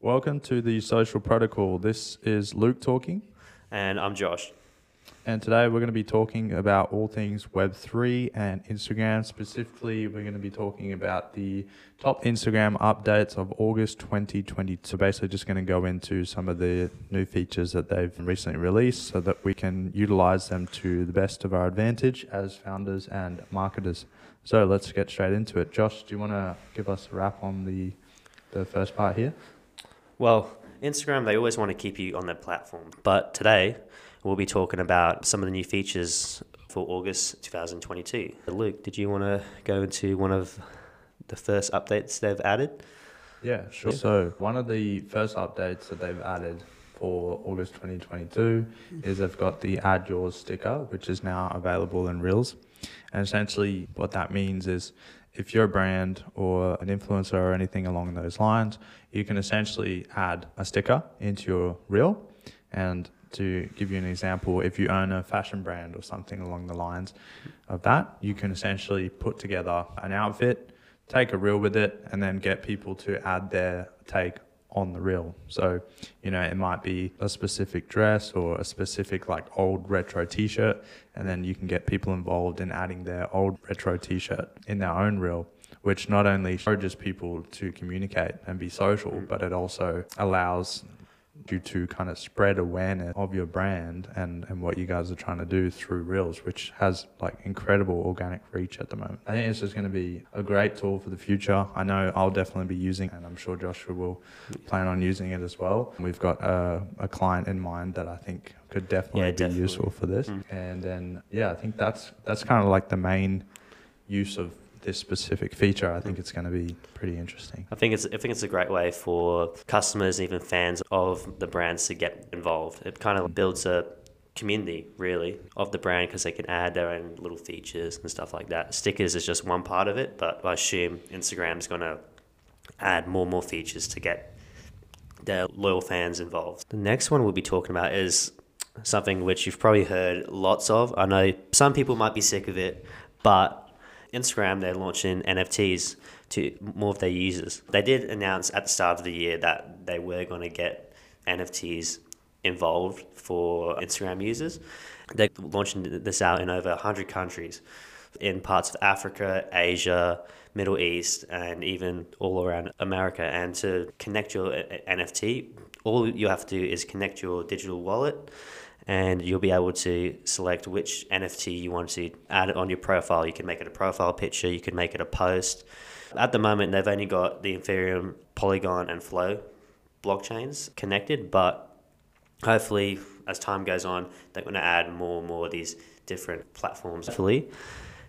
Welcome to the Social Protocol. This is Luke talking, And I'm Josh. and today we're going to be talking about all things Web3 and Instagram. Specifically, we're going to be talking about the top Instagram updates of August 2020. So, basically, just going to go into some of the new features that they've recently released so that we can utilize them to the best of our advantage as founders and marketers. So, let's get straight into it. Josh, do you want to give us a wrap on the, the first part here? Well, Instagram, they always want to keep you on their platform. But today, we'll be talking about some of the new features for August 2022. Luke, did you want to go into one of the first updates they've added? Yeah, sure. So one of the first updates that they've added for August 2022 is they've got the Add Yours sticker, which is now available in Reels. And essentially, what that means is if you're a brand or an influencer or anything along those lines, you can essentially add a sticker into your reel. And to give you an example, if you own a fashion brand or something along the lines of that, you can essentially put together an outfit, take a reel with it, and then get people to add their take on the reel. So, you know, it might be a specific dress or a specific like old retro t-shirt, and then you can get people involved in adding their old retro t-shirt in their own reel, which not only encourages people to communicate and be social, mm. but it also allows you to kind of spread awareness of your brand and, and what you guys are trying to do through Reels, which has like incredible organic reach at the moment. I think this is going to be a great tool for the future. I know I'll definitely be using, and I'm sure Joshua will plan on using it as well. We've got a, a client in mind that I think could definitely Yeah, be definitely. useful for this. Mm. And then yeah, I think that's that's kind of like the main use of this specific feature. I think it's going to be pretty interesting. I think it's I think it's a great way for customers, even fans of the brands, to get involved. It kind of builds a community really of the brand because they can add their own little features and stuff like that. Stickers is just one part of it, but I assume Instagram's going to add more and more features to get their loyal fans involved. The next one we'll be talking about is something which you've probably heard lots of. I know some people might be sick of it, but Instagram they're launching NFTs to more of their users. They did announce at the start of the year that they were going to get NFTs involved for Instagram users. They're launching this out in over 100 countries in parts of Africa, Asia, Middle East, and even all around America. And to connect your uh, NFT, all you have to do is connect your digital wallet and you'll be able to select which NFT you want to add on your profile. You can make it a profile picture, you can make it a post. At the moment, they've only got the Ethereum, Polygon, and Flow blockchains connected, but hopefully, as time goes on, they're going to add more and more of these different platforms. Hopefully,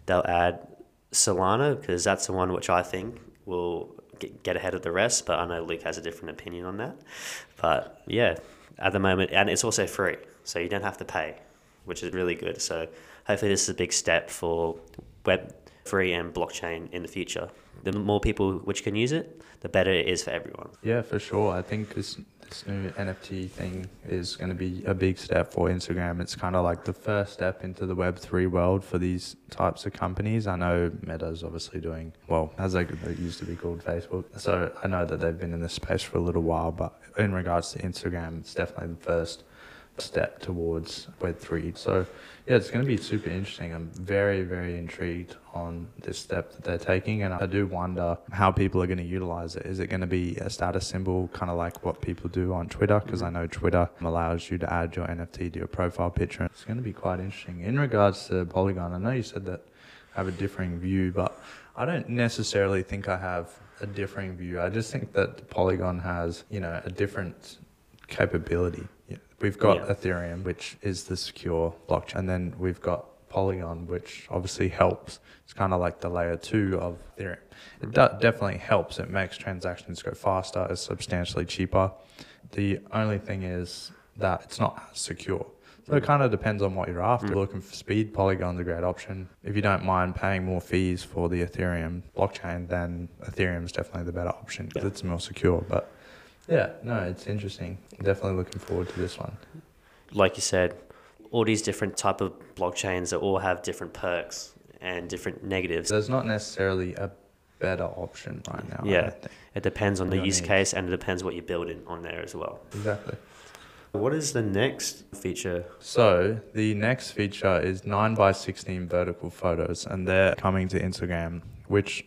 they'll add Solana because that's the one which I think will get, ahead of the rest. But I know Luke has a different opinion on that. But yeah, at the moment, and it's also free, so you don't have to pay, which is really good. So hopefully, this is a big step for web three and blockchain in the future. The more people which can use it, the better it is for everyone. Yeah, for sure. I think this this new NFT thing is going to be a big step for Instagram. It's kind of like the first step into the Web three world for these types of companies. I know Meta's obviously doing well, as they used to be called Facebook. So I know that they've been in this space for a little while, but in regards to Instagram, it's definitely the first step towards Web three. So yeah, it's going to be super interesting. I'm very, very intrigued on this step that they're taking, and I do wonder how people are going to utilize it. Is it going to be a status symbol, kind of like what people do on Twitter? Mm-hmm. Because I know Twitter allows you to add your NFT to your profile picture. It's going to be quite interesting. In regards to Polygon, I know you said that I have a differing view, but I don't necessarily think I have a differing view. I just think that Polygon has, you know, a different capability. We've got Yeah. Ethereum, which is the secure blockchain, and then we've got Polygon, which obviously helps. It's kind of like the layer two of Ethereum. It do- definitely helps. It makes transactions go faster. It's substantially cheaper. The only thing is that it's not as secure. So it mm. kind of depends on what you're after. Mm. Looking for speed, Polygon's a great option. If you don't mind paying more fees for the Ethereum blockchain, then Ethereum's definitely the better option because Yeah. it's more secure. But yeah, no, it's interesting. Definitely looking forward to this one. like you said, all these different type of blockchains that all have different perks and different negatives. There's not necessarily a better option right now. Yeah. think. It depends on the use needs. case and it depends what you're building on there as well. Exactly. What is the next feature? So the next feature is 9 by 16 vertical photos and they're coming to Instagram, which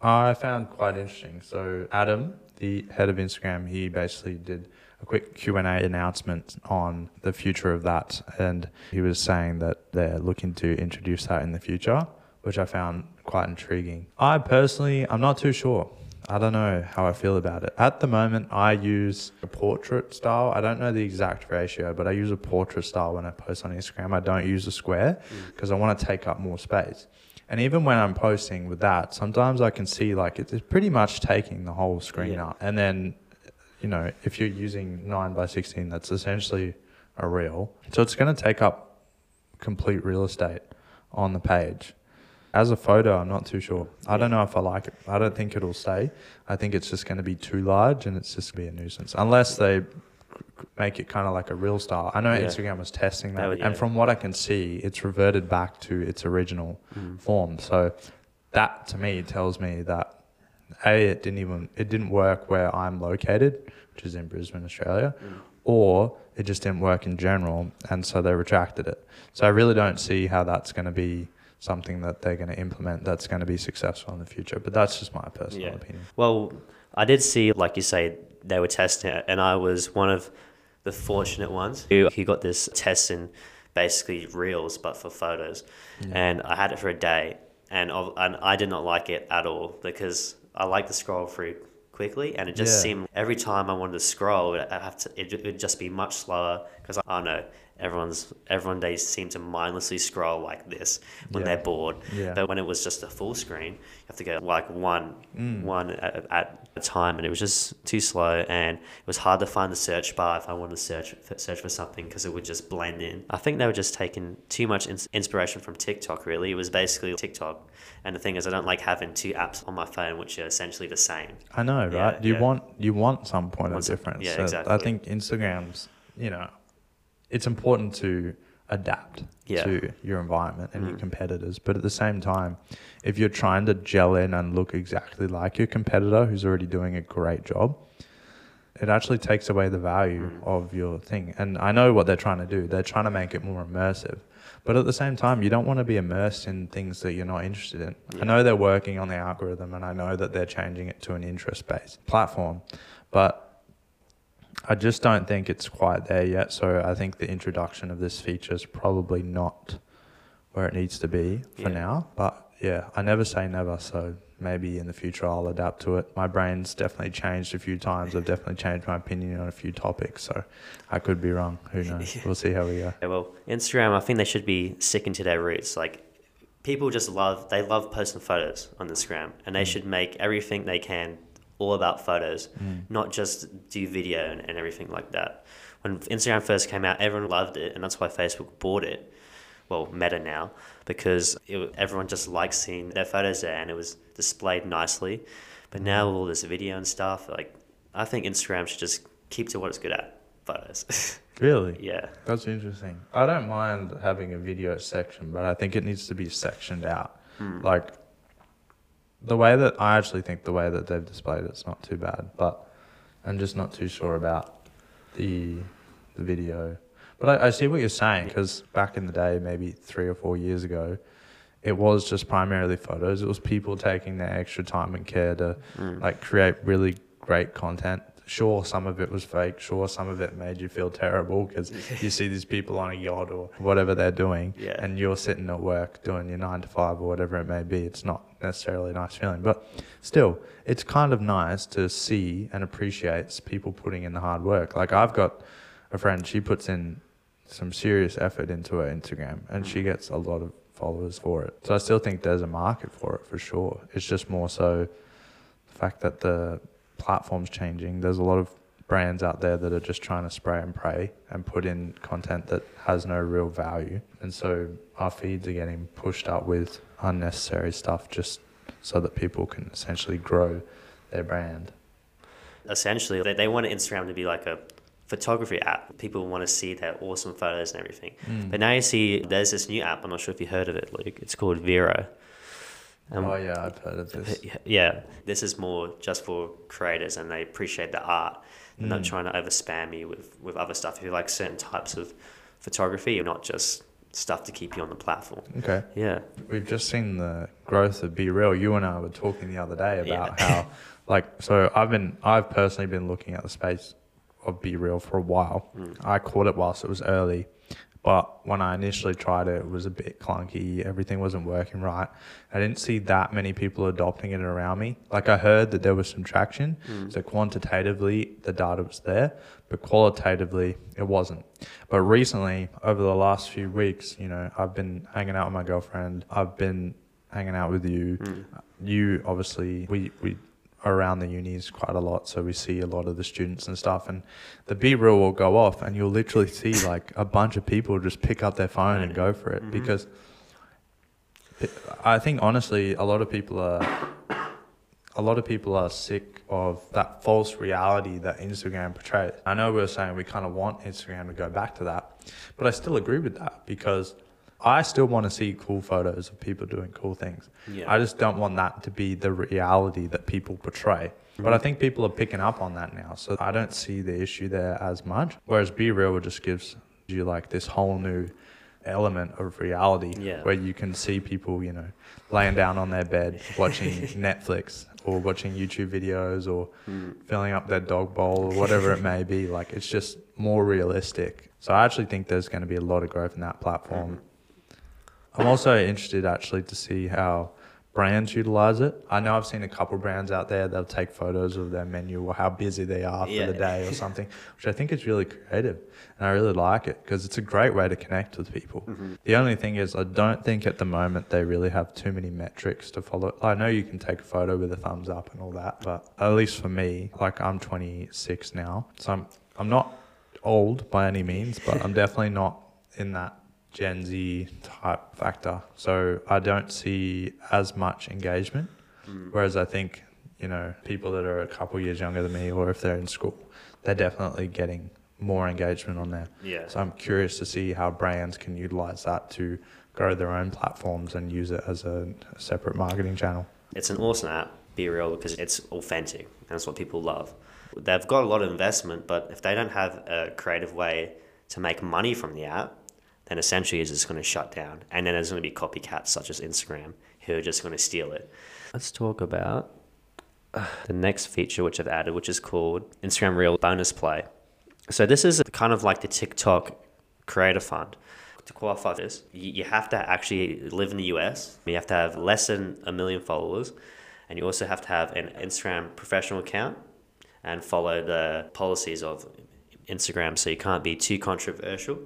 I found quite interesting. So Adam, the head of Instagram, he basically did a quick Q&A announcement on the future of that and he was saying that they're looking to introduce that in the future, which I found quite intriguing. I personally, I'm not too sure. I don't know how I feel about it. At the moment, I use a portrait style. I don't know the exact ratio, but I use a portrait style when I post on Instagram. I don't use a square mm. because I want to take up more space. And even when I'm posting with that, sometimes I can see like it's pretty much taking the whole screen Yeah. up. And then, you know, if you're using 9 by 16, that's essentially a reel. So it's going to take up complete real estate on the page. As a photo, I'm not too sure. I don't know if I like it. I don't think it'll stay. I think it's just going to be too large and it's just going to be a nuisance. Unless they make it kind of like a real style. I know Yeah. Instagram was testing that. That would- And from what I can see, it's reverted back to its original mm. form. So that to me tells me that A, it didn't even, it didn't work where I'm located, which is in Brisbane, Australia, mm. or it just didn't work in general. And so they retracted it. So I really don't see how that's going to be something that they're going to implement that's going to be successful in the future. But that's just my personal Yeah. opinion. Well, I did see, like you say, they were testing it, and I was one of the fortunate ones who who got this test in basically reels, but for photos. And I had it for a day, and of- and I did not like it at all because I like to scroll through quickly, and it just Yeah. seemed every time I wanted to scroll, I have to it would just be much slower because I don't know. Everyone's everyone they seem to mindlessly scroll like this when Yeah. they're bored. Yeah. But when it was just a full screen, you have to go like one Mm. one at, at a time, and it was just too slow, and it was hard to find the search bar if I wanted to search search for something because it would just blend in. I think they were just taking too much ins- inspiration from TikTok. Really, it was basically TikTok, and the thing is, I don't like having two apps on my phone which are essentially the same. I know, Yeah, right? You yeah. want you want some point of difference. yeah, So exactly. I think Instagram's, you know, it's important to adapt Yeah. Mm. to your environment and your competitors, but at the same time, if you're trying to gel in and look exactly like your competitor who's already doing a great job, it actually takes away the value Mm. of your thing. And I know what they're trying to do. They're trying to make it more immersive. But at the same time, you don't want to be immersed in things that you're not interested in. Yeah. I know they're working on the algorithm and I know that they're changing it to an interest based platform, but I just don't think it's quite there yet. So I think the introduction of this feature is probably not where it needs to be for Yeah. now. But yeah, I never say never. So maybe in the future I'll adapt to it. My brain's definitely changed a few times. I've definitely changed my opinion on a few topics. So I could be wrong. Who knows? We'll see how we go. Yeah, well, Instagram, I think they should be sticking to their roots. Like, people just love, they love posting photos on Instagram, and they mm. should make everything they can all about photos, mm. not just do video and, and everything like that. When Instagram first came out, everyone loved it, and that's why Facebook bought it. Well, Meta now, because it, everyone just likes seeing their photos there, and it was displayed nicely. But mm. now with all this video and stuff, like, I think Instagram should just keep to what it's good at, photos. Really? yeah. That's interesting. I don't mind having a video section, but I think it needs to be sectioned out. Mm. Like the way that I actually think the way that they've displayed it's not too bad, but I'm just not too sure about the the video. But I, I see what you're saying because back in the day, maybe three or four years ago, it was just primarily photos. It was people taking their extra time and care to mm. like create really great content. Sure, some of it was fake. Sure, some of it made you feel terrible because you see these people on a yacht or whatever they're doing, Yeah. and you're sitting at work doing your nine to five or whatever it may be. It's not necessarily a nice feeling, but still, it's kind of nice to see and appreciate people putting in the hard work. Like I've got a friend, she puts in some serious effort into her Instagram, and she mm. gets a lot of followers for it. So I still think there's a market for it for sure. It's just more so the fact that the platform's changing. There's a lot of brands out there that are just trying to spray and pray and put in content that has no real value. And so our feeds are getting pushed up with unnecessary stuff just so that people can essentially grow their brand. essentially they, they want Instagram to be like a photography app. People want to see their awesome photos and everything. Mm. But now you see there's this new app. I'm not sure if you heard of it, Luke. It's called Vero. Um, oh yeah, I've heard of this. Yeah, this is more just for creators, and they appreciate the art. They're not Mm. trying to over spam you with, with other stuff. If you like certain types of photography, you're not just stuff to keep you on the platform. Okay. Yeah, We've just seen the growth of BeReal. You and I were talking the other day Yeah. about how, like, so I've been, I've personally been looking at the space of BeReal for a while. Mm. I caught it whilst it was early, but when I initially tried it, it was a bit clunky. Everything wasn't working right. I didn't see that many people adopting it around me. Like, I heard that there was some traction. Hmm. So, quantitatively, the data was there, but qualitatively, it wasn't. But recently, over the last few weeks, you know, I've been hanging out with my girlfriend. I've been hanging out with you. Hmm. You obviously, we we around the unis quite a lot, so we see a lot of the students and stuff. And the BeReal will go off, and you'll literally see like a bunch of people just pick up their phone and go for it mm-hmm. because I think honestly, a lot of people are a lot of people are sick of that false reality that Instagram portrays. I know we are saying we kind of want Instagram to go back to that, but I still agree with that because I still want to see cool photos of people doing cool things. Yeah. I just don't want that to be the reality that people portray. But I think people are picking up on that now, so I don't see the issue there as much. Whereas BeReal just gives you like this whole new element of reality Yeah. where you can see people, you know, laying down on their bed watching Netflix or watching YouTube videos or hmm. filling up their dog bowl or whatever it may be. Like it's just more realistic. So I actually think there's going to be a lot of growth in that platform. Hmm. I'm also interested actually to see how brands utilize it. I know I've seen a couple brands out there that'll take photos of their menu or how busy they are for Yeah. the day or something, which I think is really creative. And I really like it because it's a great way to connect with people. Mm-hmm. The only thing is, I don't think at the moment they really have too many metrics to follow. I know you can take a photo with a thumbs up and all that, but at least for me, like I'm 26 now, so I'm, I'm not old by any means, but I'm definitely not in that Gen Z type factor. So I don't see as much engagement. Mm. Whereas I think, you know, people that are a couple years younger than me or if they're in school, they're definitely getting more engagement on there. Yeah. So I'm curious to see how brands can utilize that to grow their own platforms and use it as a, a separate marketing channel. It's an awesome app, BeReal, because it's authentic. And that's what people love. They've got a lot of investment, but if they don't have a creative way to make money from the app, then essentially it's just going to shut down. And then there's going to be copycats such as Instagram who are just going to steal it. Let's talk about uh, the next feature which I've added, which is called Instagram Reel Bonus Play. So this is kind of like the TikTok Creator Fund. To qualify for this, you you have to actually live in the US. You have to have less than a million followers, and you also have to have an Instagram professional account and follow the policies of Instagram. So you can't be too controversial.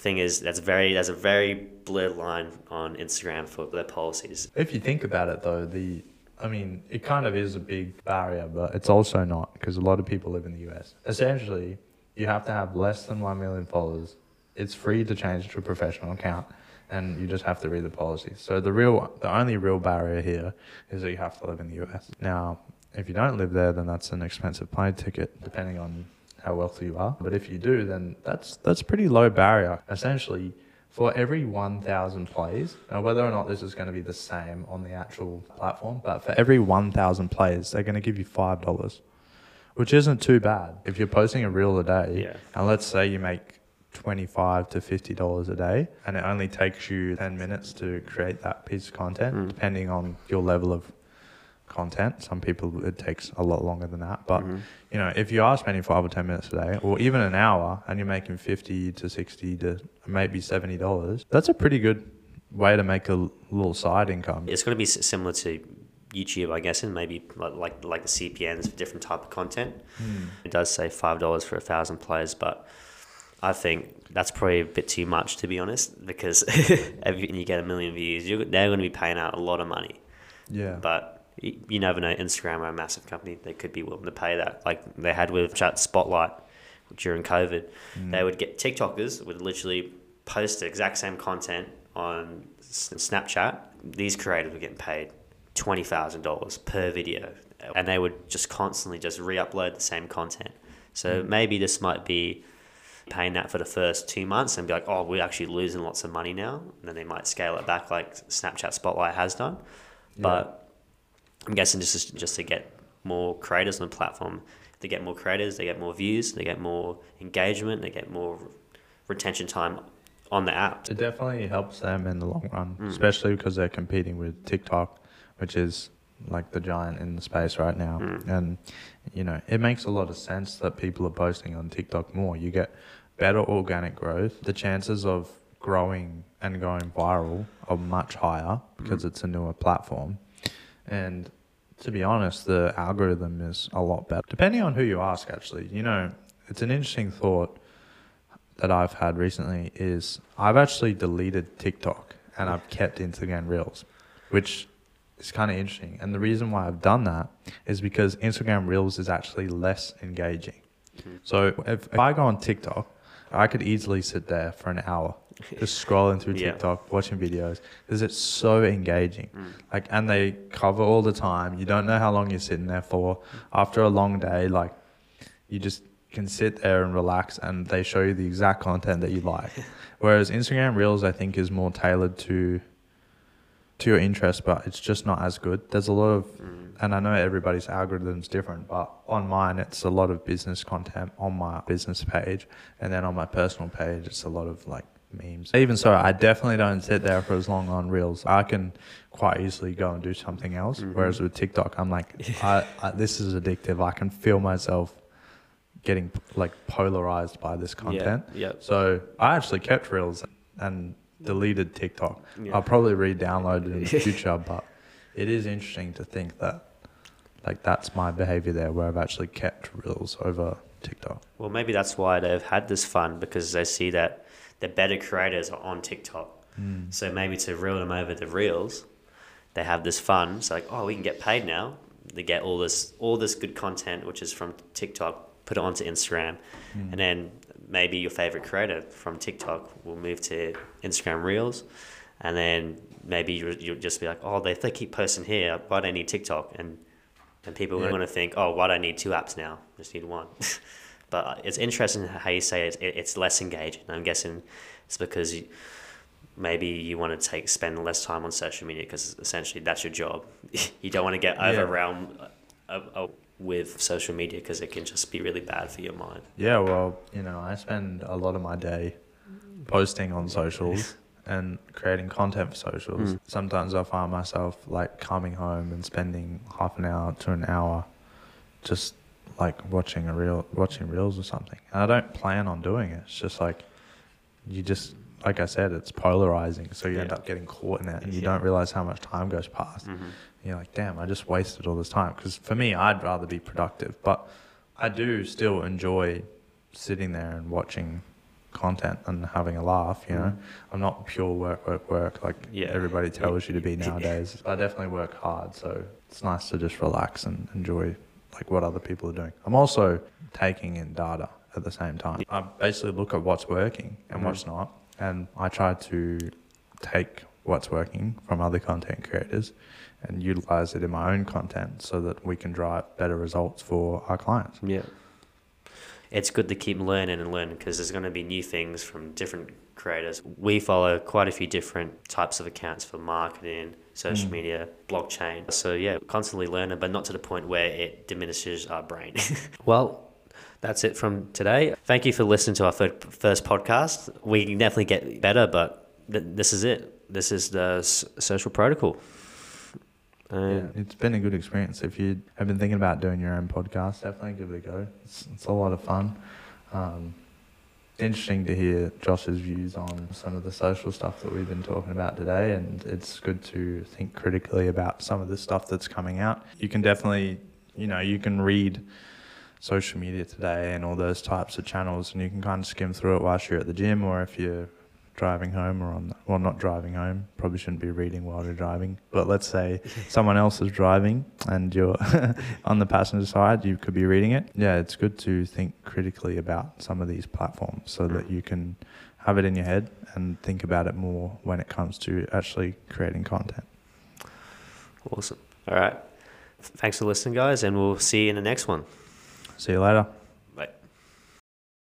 Thing is, that's very there's a very blurred line on Instagram for their policies. If you think about it, though, the I mean, it kind of is a big barrier, but it's also not because a lot of people live in the US. Essentially, you have to have less than 1 million followers. It's free to change to a professional account, and you just have to read the policies. So the real, the only real barrier here is that you have to live in the US. Now, if you don't live there, then that's an expensive plane ticket, depending on how wealthy you are. But if you do, then that's that's pretty low barrier. Essentially, for every 1,000 plays, now whether or not this is going to be the same on the actual platform, but for every 1,000 plays, they're going to give you $5, which isn't too bad. If you're posting a reel a day, Yeah. and let's say you make 25 to $50 a day, and it only takes you 10 minutes to create that piece of content, Mm. depending on your level of content. Some people it takes a lot longer than that, but Mhm. you know, if you are spending five or ten minutes a day, or even an hour, and you're making fifty to sixty to maybe seventy dollars, that's a pretty good way to make a little side income. It's going to be similar to YouTube, I guess, and maybe like like, like the CPMs for different type of content. It does say five dollars for a thousand players, but I think that's probably a bit too much to be honest, because if you you get a million views, you're, they're going to be paying out a lot of money. Yeah, But y- you never know. Instagram are a massive company; they could be willing to pay that, like they had with Chat Spotlight during COVID. Mm. They would get TikTokers would literally post the exact same content on Snapchat. These creators were getting paid twenty thousand dollars per video, and they would just constantly just re-upload the same content. So mm. maybe this might be paying that for the first two months and be like, oh, we're actually losing lots of money now. And then they might scale it back like Snapchat Spotlight has done. But I'm guessing just just to get more creators on the platform. They get more creators, they get more views, they get more engagement, they get more retention time on the app. It definitely helps them in the long run, Mm. especially because they're competing with TikTok, which is like the giant in the space right now. Mm. And, you know, it makes a lot of sense that people are posting on TikTok more. You get better organic growth. The chances of growing and going viral are much higher because Mm. it's a newer platform. And to be honest, the algorithm is a lot better. Depending on who you ask, actually, you know, it's an interesting thought that I've had recently is I've actually deleted TikTok and I've kept Instagram Reels, which is kind of interesting. And the reason why I've done that is because Instagram Reels is actually less engaging. Mhm. So if, if I go on TikTok, I could easily sit there for an hour just scrolling through Yeah. TikTok, watching videos because it's so engaging. Mm. Like, and they cover all the time. You don't know how long you're sitting there for. After a long day, like, you just can sit there and relax, and they show you the exact content that you like. Whereas Instagram Reels, I think, is more tailored to to your interest, but it's just not as good. There's a lot of, Mm. and I know everybody's algorithm's different, but on mine, it's a lot of business content on my business page, and then on my personal page, it's a lot of like memes. Even so, I definitely don't sit there for as long on Reels. I can quite easily go and do something else. Mhm. Whereas with TikTok, I'm like, I, I, this is addictive. I can feel myself getting like polarized by this content. Yeah. yeah. So I actually kept Reels and deleted TikTok. Yeah. I'll probably re-download it in the future, but it is interesting to think that like that's my behavior there, where I've actually kept Reels over TikTok. Well, maybe that's why they've had this fun because they see that the better creators are on TikTok. So maybe to reel them over the reels, they have this fun. It's like, oh, we can get paid now. They get all this all this good content, which is from TikTok, put it onto Instagram, Mm. and then maybe your favorite creator from TikTok will move to Instagram Reels, and then maybe you you'll just be like, oh, they they keep posting here. Why do I need TikTok? And and people Yeah. are going to think, oh, why do I need two apps now? I just need one. but it's interesting how you say it's, it, it's less engaging. I'm guessing it's because you, maybe you want to take spend less time on social media because essentially that's your job. you don't want to get Yeah. overwhelmed uh, uh, with social media because it can just be really bad for your mind. Yeah, well, you know, I spend a lot of my day posting on socials and creating content for socials. Mm. Sometimes I find myself like coming home and spending half an hour to an hour just like watching a reel, watching reels or something. And I don't plan on doing it. It's just like you just, like I said, it's polarizing. So you end up getting caught in it and you Yeah. don't realize how much time goes past. Mm-hmm. You're like, damn, I just wasted all this time. Because for me, I'd rather be productive, but I do still enjoy sitting there and watching content and having a laugh. You know, Mm. I'm not pure work, work, work like Yeah. everybody tells you to be nowadays. I definitely work hard, so it's nice to just relax and enjoy like what other people are doing. I'm also taking in data at the same time. I basically look at what's working and Mhm. what's not, and I try to take what's working from other content creators and utilize it in my own content so that we can drive better results for our clients. Yeah. It's good to keep learning and learning because there's going to be new things from different creators. We follow quite a few different types of accounts for marketing, social Mm. media, blockchain. So, yeah, constantly learning, but not to the point where it diminishes our brain. well, that's it from today. Thank you for listening to our first podcast. We can definitely get better, but th- this is it. This is the s- social protocol. Yeah, it's been a good experience. If you have been thinking about doing your own podcast, definitely give it a go. It's, it's a lot of fun. Um, interesting to hear Josh's views on some of the social stuff that we've been talking about today, and it's good to think critically about some of the stuff that's coming out. You can definitely, you know, you can read social media today and all those types of channels, and you can kind of skim through it whilst you're at the gym or if you're driving home or on well not driving home probably shouldn't be reading while you're driving but let's say someone else is driving and you're on the passenger side you could be reading it yeah it's good to think critically about some of these platforms so that you can have it in your head and think about it more when it comes to actually creating content awesome. All right. Thanks for listening, guys, and we'll see you in the next one. see you later